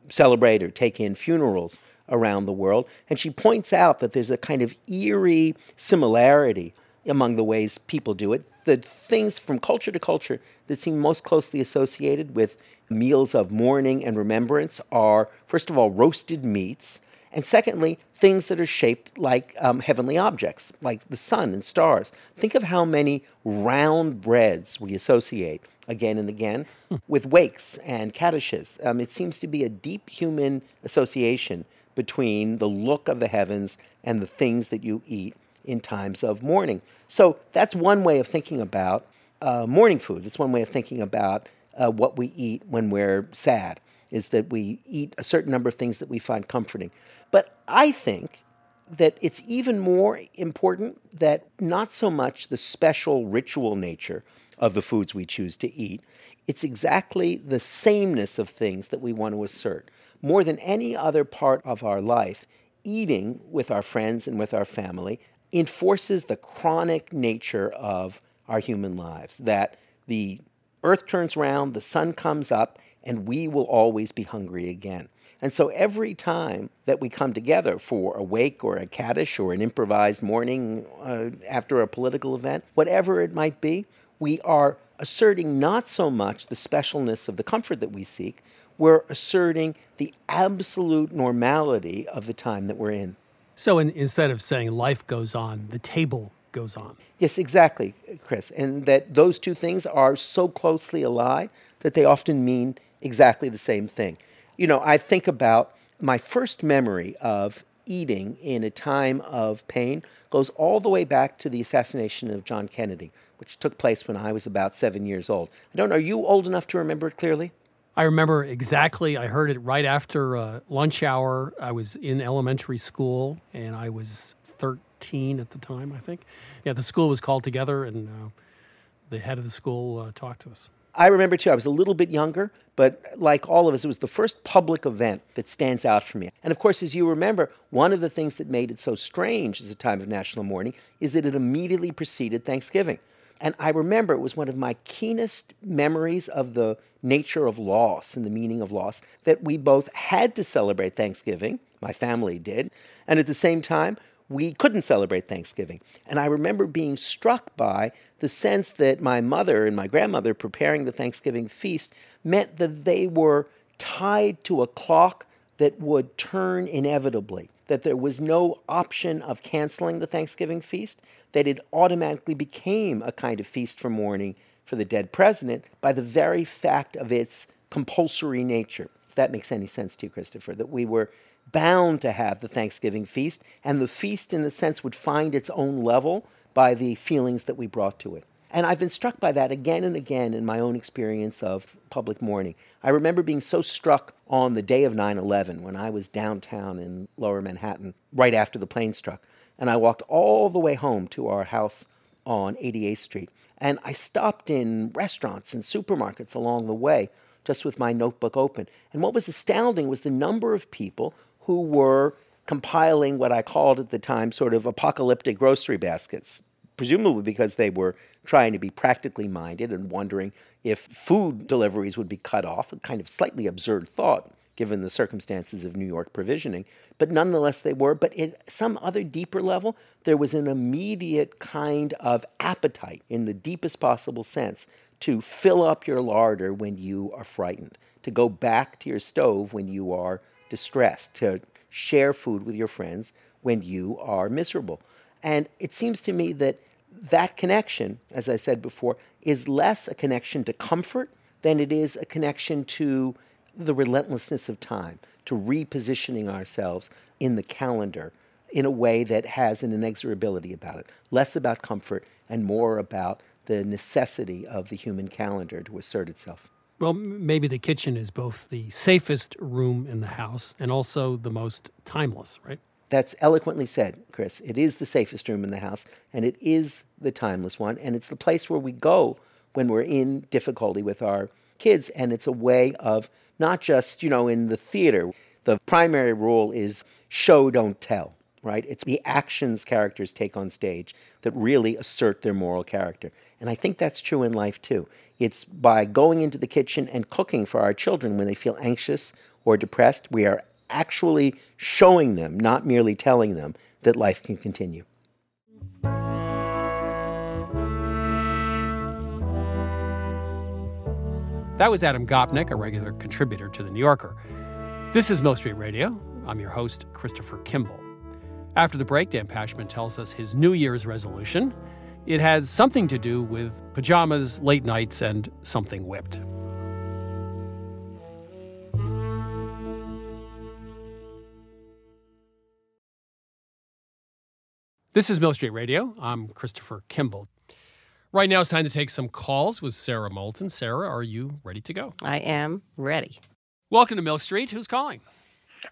K: celebrate or take in funerals around the world. And she points out that there's a kind of eerie similarity among the ways people do it. The things from culture to culture that seem most closely associated with meals of mourning and remembrance are, first of all, roasted meats. And secondly, things that are shaped like um, heavenly objects, like the sun and stars. Think of how many round breads we associate again and again with wakes and kaddishes. Um, it seems to be a deep human association between the look of the heavens and the things that you eat in times of mourning. So that's one way of thinking about uh, mourning food. It's one way of thinking about uh, what we eat when we're sad, is that we eat a certain number of things that we find comforting. But I think that it's even more important that not so much the special ritual nature of the foods we choose to eat, it's exactly the sameness of things that we want to assert. More than any other part of our life, eating with our friends and with our family enforces the chronic nature of our human lives that the earth turns round, the sun comes up, and we will always be hungry again. And so every time that we come together for a wake or a kaddish or an improvised mourning uh, after a political event, whatever it might be, we are asserting not so much the specialness of the comfort that we seek, we're asserting the absolute normality of the time that we're in.
B: So in, instead of saying life goes on, the table goes on.
K: Yes, exactly, Chris. And that those two things are so closely allied that they often mean exactly the same thing. You know, I think about my first memory of eating in a time of pain goes all the way back to the assassination of John Kennedy, which took place when I was about seven years old. I don't know, are you old enough to remember it clearly?
B: I remember exactly. I heard it right after uh, lunch hour. I was in elementary school and I was 13 at the time, I think. Yeah, the school was called together and uh, the head of the school uh, talked to us.
K: I remember too, I was a little bit younger, but like all of us, it was the first public event that stands out for me. And of course, as you remember, one of the things that made it so strange as a time of national mourning is that it immediately preceded Thanksgiving. And I remember it was one of my keenest memories of the nature of loss and the meaning of loss that we both had to celebrate Thanksgiving, my family did, and at the same time, we couldn't celebrate Thanksgiving. And I remember being struck by the sense that my mother and my grandmother preparing the Thanksgiving feast meant that they were tied to a clock that would turn inevitably, that there was no option of canceling the Thanksgiving feast, that it automatically became a kind of feast for mourning for the dead president by the very fact of its compulsory nature. If that makes any sense to you, Christopher, that we were bound to have the Thanksgiving feast, and the feast, in a sense, would find its own level by the feelings that we brought to it. And I've been struck by that again and again in my own experience of public mourning. I remember being so struck on the day of 9 11 when I was downtown in lower Manhattan right after the plane struck. And I walked all the way home to our house on 88th Street. And I stopped in restaurants and supermarkets along the way just with my notebook open. And what was astounding was the number of people who were compiling what I called at the time sort of apocalyptic grocery baskets presumably because they were trying to be practically minded and wondering if food deliveries would be cut off, a kind of slightly absurd thought given the circumstances of New York provisioning. But nonetheless, they were. But at some other deeper level, there was an immediate kind of appetite in the deepest possible sense to fill up your larder when you are frightened, to go back to your stove when you are distressed, to share food with your friends when you are miserable. And it seems to me that that connection, as I said before, is less a connection to comfort than it is a connection to the relentlessness of time, to repositioning ourselves in the calendar in a way that has an inexorability about it, less about comfort and more about the necessity of the human calendar to assert itself.
B: Well, maybe the kitchen is both the safest room in the house and also the most timeless, right?
K: That's eloquently said, Chris. It is the safest room in the house, and it is the timeless one, and it's the place where we go when we're in difficulty with our kids, and it's a way of not just, you know, in the theater. The primary rule is show, don't tell, right? It's the actions characters take on stage that really assert their moral character. And I think that's true in life too. It's by going into the kitchen and cooking for our children when they feel anxious or depressed, we are actually showing them, not merely telling them, that life can continue.
B: That was Adam Gopnik, a regular contributor to The New Yorker. This is Milk Street Radio. I'm your host, Christopher Kimball. After the break, Dan Pashman tells us his New Year's resolution. It has something to do with pajamas, late nights, and something whipped. This is Milk Street Radio. I'm Christopher Kimball. Right now, it's time to take some calls with Sara Moulton. Sara, are you ready to go?
E: I am ready.
B: Welcome to Milk Street. Who's calling?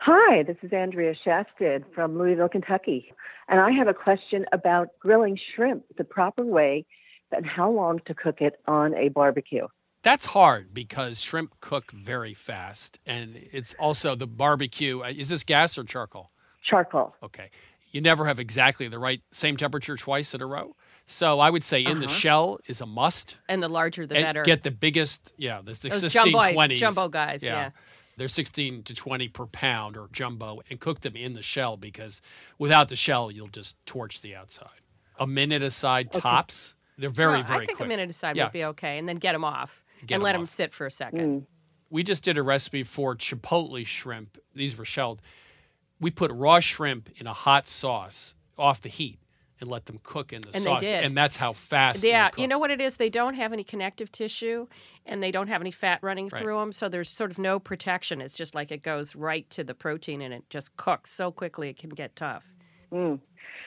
L: Hi, this is Andrea Shastid from Louisville, Kentucky. And I have a question about grilling shrimp the proper way and how long to cook it on a barbecue.
B: That's hard because shrimp cook very fast. And it's also the barbecue. uh, Is this gas or charcoal?
L: Charcoal.
B: Okay. You never have exactly the right same temperature twice in a row. So I would say in the
E: Uh-huh.
B: shell is a must.
E: And the larger the
B: And
E: better.
B: Get the biggest, yeah, the, the
E: Those
B: 16,
E: jumbo-
B: 20s.
E: jumbo guys, yeah.
B: They're 16 to 20 per pound or jumbo and cook them in the shell because without the shell, you'll just torch the outside. A minute aside tops. They're very,
E: Well,
B: very
E: I think
B: quick.
E: a minute aside
B: Yeah.
E: would be okay, and then get them off
B: Get
E: and
B: 'em
E: let them sit for a second. Mm.
B: We just did a recipe for chipotle shrimp. These were shelled. We put raw shrimp in a hot sauce off the heat and let them cook in the
E: And they
B: sauce.
E: did.
B: And that's how fast they
E: Yeah, you know what it is? They don't have any connective tissue, and they don't have any fat running
B: Right.
E: through them, so there's sort of no protection. It's just like it goes right to the protein, and it just cooks so quickly it can get tough. Mm.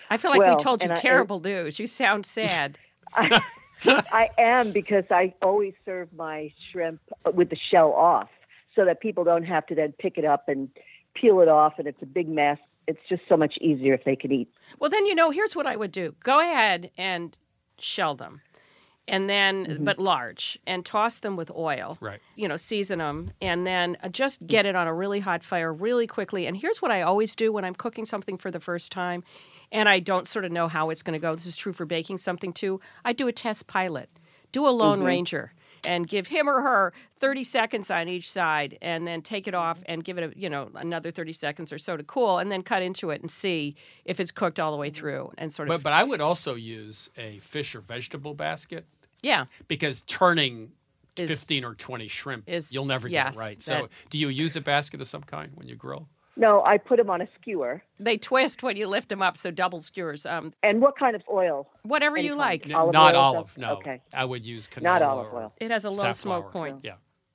E: I feel like
L: Well,
E: we told you
L: and I-
E: terrible news. You sound sad.
L: I am because I always serve my shrimp uh, with the shell off so that people don't have to then pick it up and peel it off and it's a big mess. It's just so much easier if they can eat.
E: Well, then you know, here's what I would do: go ahead and shell them, and then but large, and toss them with oil.
B: Right.
E: You know, season them, and then uh, just get it on a really hot fire really quickly. And here's what I always do when I'm cooking something for the first time, and I don't sort of know how it's going to go. This is true for baking something too. I do a test pilot, do a Lone
L: Mhm.
E: Ranger. And give him or her 30 seconds on each side, and then take it off and give it a you know another 30 seconds or so to cool, and then cut into it and see if it's cooked all the way through, and sort of
B: But, but I would also use a fish or vegetable basket
E: yeah.
B: because turning
E: Is-
B: 15 or 20 shrimp,
E: is-
B: you'll never
E: yes,
B: get it right. So,
E: that-
B: do you use a basket of some kind when you grill?
L: No, I put them on a skewer.
E: They twist when you lift them up, so double skewers. Um,
L: And what kind of oil?
E: whatever
L: Any
E: you
L: kind.
E: like.
B: N-
L: Olive
B: not
L: oil,
B: olive,
L: stuff?
B: no.
L: Okay.
B: I would use canola.
L: Not olive oil.
E: It has a low smoke
B: safflower.
E: point.
B: Yeah.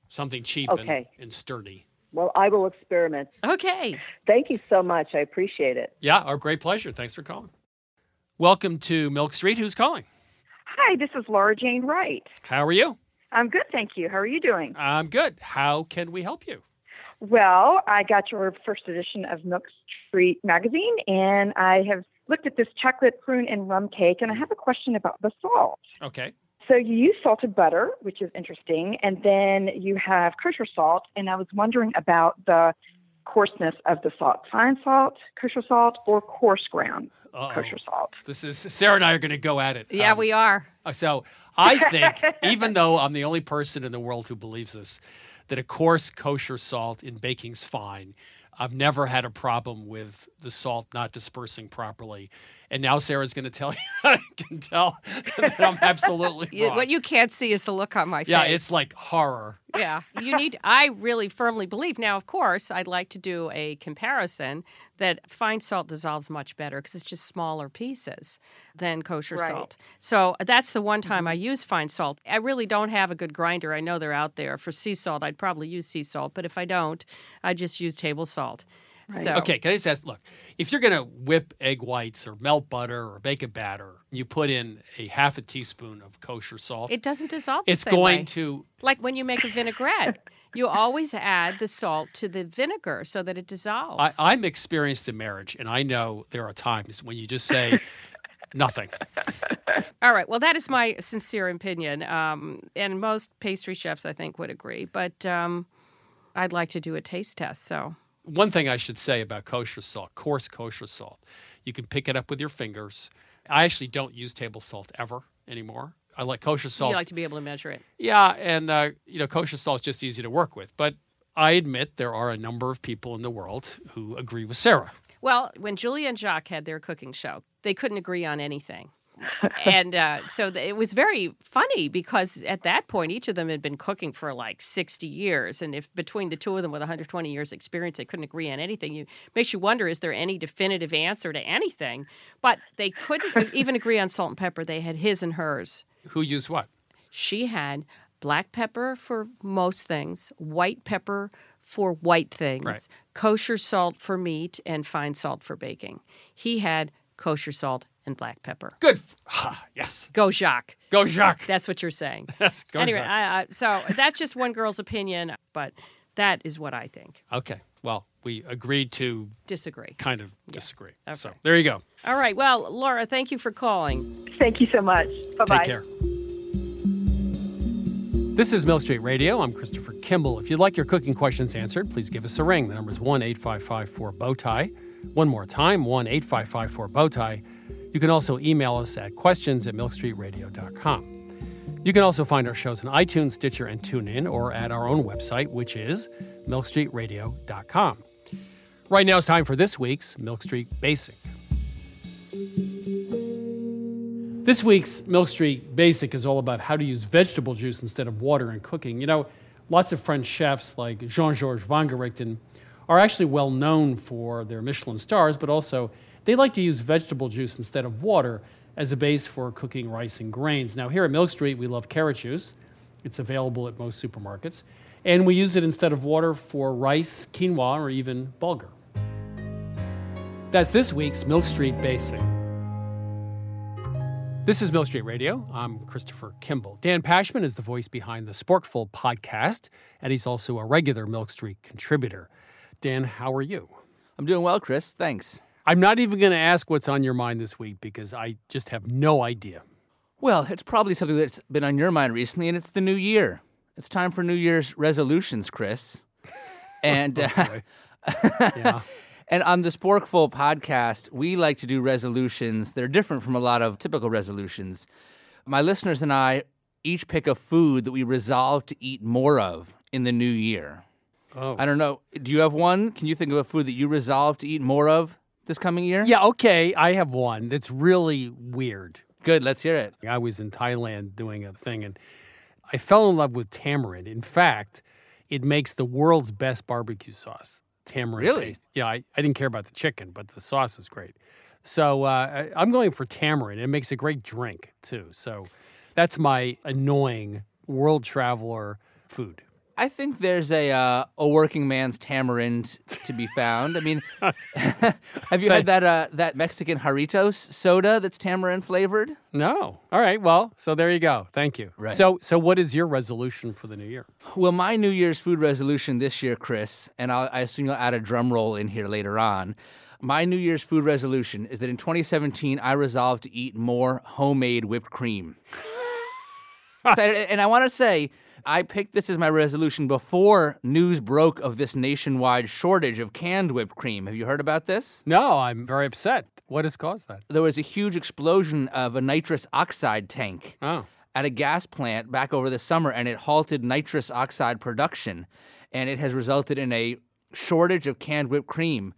B: Something cheap
L: Okay.
B: and, and sturdy.
L: Well, I will experiment.
E: Okay.
L: Thank you so much. I appreciate it.
B: Yeah, our great pleasure. Thanks for calling. Welcome to Milk Street. Who's calling?
M: Hi, this is Laura Jane Wright.
B: How are you?
M: I'm good, thank you. How are you doing?
B: I'm good. How can we help you?
M: Well, I got your first edition of Milk Street magazine, and I have looked at this chocolate prune and rum cake, and I have a question about the salt.
B: Okay.
M: So you use salted butter, which is interesting, and then you have kosher salt, and I was wondering about the coarseness of the salt? Fine salt, kosher salt, or coarse ground
B: Uh-oh.
M: kosher salt?
B: This is Sara and I are going to go at it.
E: Yeah,
B: Um,
E: we are.
B: So I think, even though I'm the only person in the world who believes this, that a coarse kosher salt in baking's fine. I've never had a problem with the salt not dispersing properly. And now Sara's going to tell you, I can tell that I'm absolutely
E: You-
B: wrong.
E: what you can't see is the look on my face.
B: yeah, it's like horror.
E: yeah, you need. I really firmly believe. Now, of course, I'd like to do a comparison that fine salt dissolves much better because it's just smaller pieces than kosher
M: Right.
E: salt. So uh, that's the one time mm-hmm. I use fine salt. I really don't have a good grinder. I know they're out there for sea salt. I'd probably use sea salt, but if I don't, I just use table salt. So,
B: Okay, can I just ask? Look, if you're going to whip egg whites or melt butter or bake a batter, you put in a half a teaspoon of kosher salt.
E: It doesn't dissolve. the
B: It's
E: same
B: going
E: way.
B: to
E: like when you make a vinaigrette. you always add the salt to the vinegar so that it
B: I,
E: dissolves.
B: I'm experienced in marriage, and I know there are times when you just say nothing.
E: All right. Well, that is my sincere opinion, um, and most pastry chefs, I think, would agree. But um, I'd like to do a taste test. So
B: One thing I should say about kosher salt, coarse kosher salt, you can pick it up with your fingers. I actually don't use table salt ever anymore. I like kosher salt.
E: you like to be able to measure it.
B: Yeah, and uh, you know, kosher salt is just easy to work with. But I admit there are a number of people in the world who agree with Sara.
E: Well, when Julia and Jacques had their cooking show, they couldn't agree on anything. And uh, so th- it was very funny because at that point, each of them had been cooking for like 60 years. And if between the two of them with 120 years experience, they couldn't agree on anything, you makes you wonder, is there any definitive answer to anything? But they couldn't even agree on salt and pepper. They had his and hers.
B: Who used what?
E: She had black pepper for most things, white pepper for white things,
B: Right.
E: kosher salt for meat, and fine salt for baking. He had kosher salt and black pepper.
B: Good. f- Ha, yes.
E: Go Jacques.
B: Go Jacques.
E: That's what you're saying.
B: Yes, go
E: anyway,
B: Jacques.
E: I, I, so that's just one girl's opinion, but that is what I think.
B: Okay. Well, we agreed to
E: Disagree.
B: kind of disagree.
E: Okay.
B: So there you go.
E: All right. Well, Laura, thank you for calling.
M: Thank you so much. Bye bye.
B: Take care. This is Milk Street Radio. I'm Christopher Kimball. If you'd like your cooking questions answered, please give us a ring. The number is 1 855 4 Bowtie. One more time 1 855 4 Bowtie. You can also email us at questions at milkstreetradio.com. You can also find our shows on iTunes, Stitcher, and TuneIn, or at our own website, which is milkstreetradio.com. Right now it's time for this week's Milk Street Basic. This week's Milk Street Basic is all about how to use vegetable juice instead of water in cooking. You know, lots of French chefs like Jean Georges Van Vongerichten are actually well known for their Michelin stars, but also they like to use vegetable juice instead of water as a base for cooking rice and grains. Now, here at Milk Street, we love carrot juice. It's available at most supermarkets. And we use it instead of water for rice, quinoa, or even bulgur. That's this week's Milk Street Basic. This is Milk Street Radio. I'm Christopher Kimball. Dan Pashman is the voice behind the Sporkful podcast, and he's also a regular Milk Street contributor. Dan, how are you?
N: I'm doing well, Chris. Thanks.
B: I'm not even going to ask what's on your mind this week because I just have no idea.
N: Well, it's probably something that's been on your mind recently, and it's the new year. It's time for New Year's resolutions, Chris. And uh,
B: Yeah.
N: and on the Sporkful podcast, we like to do resolutions that are different from a lot of typical resolutions. My listeners and I each pick a food that we resolve to eat more of in the new year.
B: Oh.
N: I don't know. Do you have one? Can you think of a food that you resolve to eat more of this coming year?
B: Yeah, okay. I have one that's really weird.
N: Good. Let's hear it.
B: I was in Thailand doing a thing and I fell in love with tamarind. In fact, it makes the world's best barbecue sauce. Tamarind
N: Really?
B: paste. Yeah, I, I didn't care about the chicken, but the sauce is great. So uh, I- I'm going for tamarind. It makes a great drink too. So that's my annoying world traveler food.
N: I think there's a uh, a working man's tamarind to be found. I mean, have you had that uh, that Mexican Jarritos soda that's tamarind flavored?
B: No. All right. Well, so there you go. Thank you.
N: Right.
B: So so what is your resolution for the new year?
N: Well, my New Year's food resolution this year, Chris, and I'll, I assume you'll add a drum roll in here later on. My New Year's food resolution is that in 2017 I resolve to eat more homemade whipped cream. and I want to say I picked this as my resolution before news broke of this nationwide shortage of canned whipped cream. Have you heard about this?
B: No, I'm very upset. What has caused that?
N: There was a huge explosion of a nitrous oxide tank
B: Oh.
N: at a gas plant back over the summer, and it halted nitrous oxide production. And it has resulted in a shortage of canned whipped cream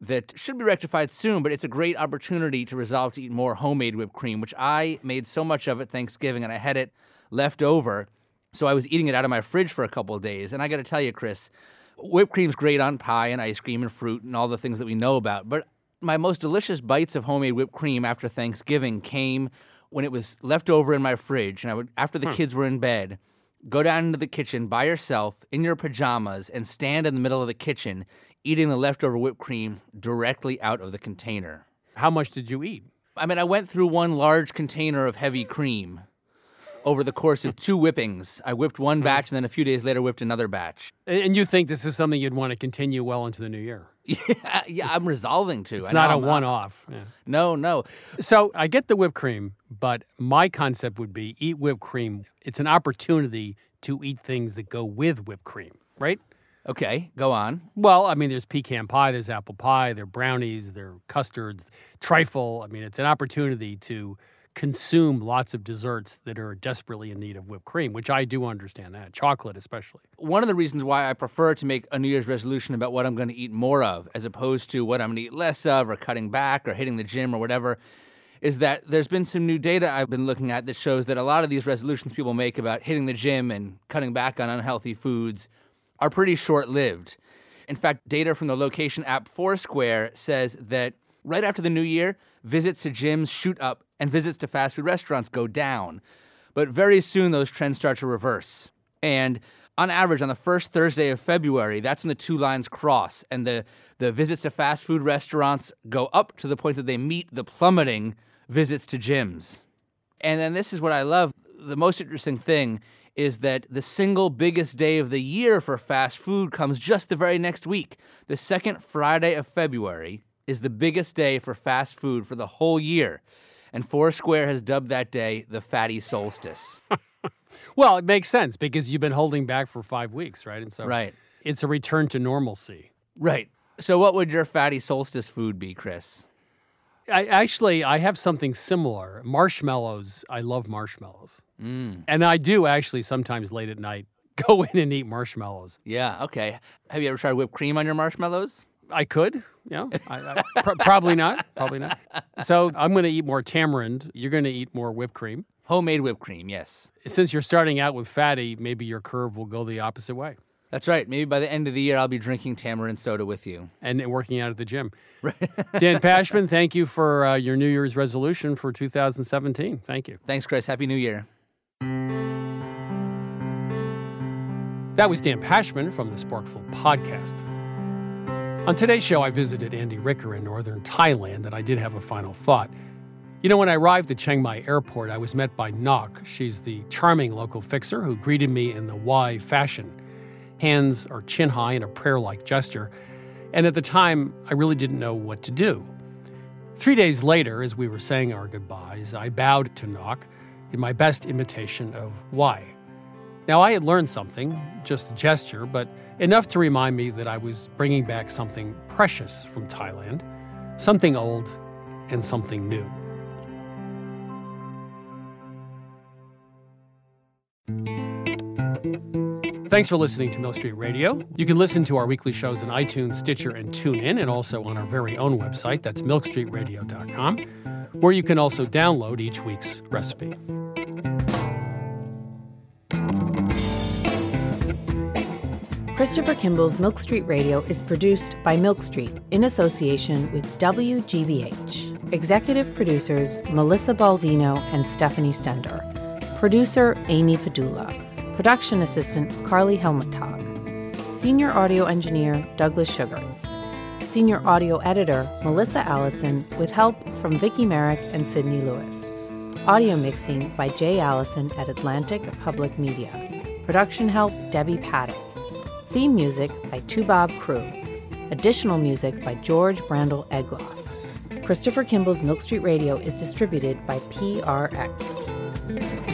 N: that should be rectified soon, but it's a great opportunity to resolve to eat more homemade whipped cream, which I made so much of at Thanksgiving, and I had it left over. So I was eating it out of my fridge for a couple of days. And I got to tell you, Chris, whipped cream's great on pie and ice cream and fruit and all the things that we know about. But my most delicious bites of homemade whipped cream after Thanksgiving came when it was left over in my fridge. And I would, after the
B: Hmm.
N: kids were in bed, go down into the kitchen by yourself in your pajamas and stand in the middle of the kitchen eating the leftover whipped cream directly out of the container.
B: How much did you eat?
N: I mean, I went through one large container of heavy cream over the course of two whippings. I whipped one mm-hmm. batch and then a few days later whipped another batch.
B: And and you think this is something you'd want to continue well into the new year?
N: Yeah, yeah I'm resolving to.
B: It's not a one off. Yeah.
N: No, no.
B: So I get the whipped cream, but my concept would be eat whipped cream. It's an opportunity to eat things that go with whipped cream, right?
N: Okay, go on.
B: Well, I mean, there's pecan pie, there's apple pie, there are brownies, there are custards, trifle. I mean, it's an opportunity to consume lots of desserts that are desperately in need of whipped cream, which I do understand that. Chocolate, especially.
N: One of the reasons why I prefer to make a New Year's resolution about what I'm going to eat more of, as opposed to what I'm going to eat less of, or cutting back, or hitting the gym, or whatever, is that there's been some new data I've been looking at that shows that a lot of these resolutions people make about hitting the gym and cutting back on unhealthy foods are pretty short lived. In fact, data from the location app Foursquare says that right after the new year, visits to gyms shoot up and visits to fast food restaurants go down. But very soon, those trends start to reverse. And on average, on the first Thursday of February, that's when the two lines cross, and the, the visits to fast food restaurants go up to the point that they meet the plummeting visits to gyms. And then this is what I love. The most interesting thing is that the single biggest day of the year for fast food comes just the very next week. The second Friday of February is the biggest day for fast food for the whole year. And Foursquare has dubbed that day the Fatty Solstice.
B: Well, it makes sense because you've been holding back for five weeks, right? And so
N: Right.
B: it's a return to normalcy.
N: right. So, what would your Fatty Solstice food be, Chris?
B: I actually I have something similar. Marshmallows. I love marshmallows.
N: Mm.
B: And I do actually sometimes late at night go in and eat marshmallows.
N: Yeah, okay. Have you ever tried whipped cream on your marshmallows?
B: I could, Yeah, I, I, pr- probably not, probably not. So I'm going to eat more tamarind. You're going to eat more whipped cream.
N: Homemade whipped cream, yes.
B: Since you're starting out with fatty, maybe your curve will go the opposite way.
N: That's right. Maybe by the end of the year, I'll be drinking tamarind soda with you.
B: And working out at the gym. Dan Pashman, thank you for uh, your New Year's resolution for 2017. Thank you.
N: Thanks, Chris. Happy New Year.
B: That was Dan Pashman from the Sporkful podcast. On today's show, I visited Andy Ricker in northern Thailand, and I did have a final thought. You know, when I arrived at Chiang Mai Airport, I was met by Nok. She's the charming local fixer who greeted me in the wai fashion hands or chin high in a prayer like gesture. And at the time, I really didn't know what to do. Three days later, as we were saying our goodbyes, I bowed to Nok in my best imitation of wai. Now, I had learned something, just a gesture, but enough to remind me that I was bringing back something precious from Thailand, something old and something new. Thanks for listening to Milk Street Radio. You can listen to our weekly shows on iTunes, Stitcher, and TuneIn, and also on our very own website. That's milkstreetradio.com, where you can also download each week's recipe.
O: Christopher Kimball's Milk Street Radio is produced by Milk Street in association with WGBH. Executive producers Melissa Baldino and Stephanie Stender. Producer Amy Padula. Production assistant Carly Helmetag. Senior audio engineer Douglas Sugars. Senior audio editor Melissa Allison with help from Vicki Merrick and Sydney Lewis. Audio mixing by Jay Allison at Atlantic Public Media. Production help Debbie Paddock. Theme music by Toubab Krewe. Additional music by George Brandl Egloff. Christopher Kimball's Milk Street Radio is distributed by PRX.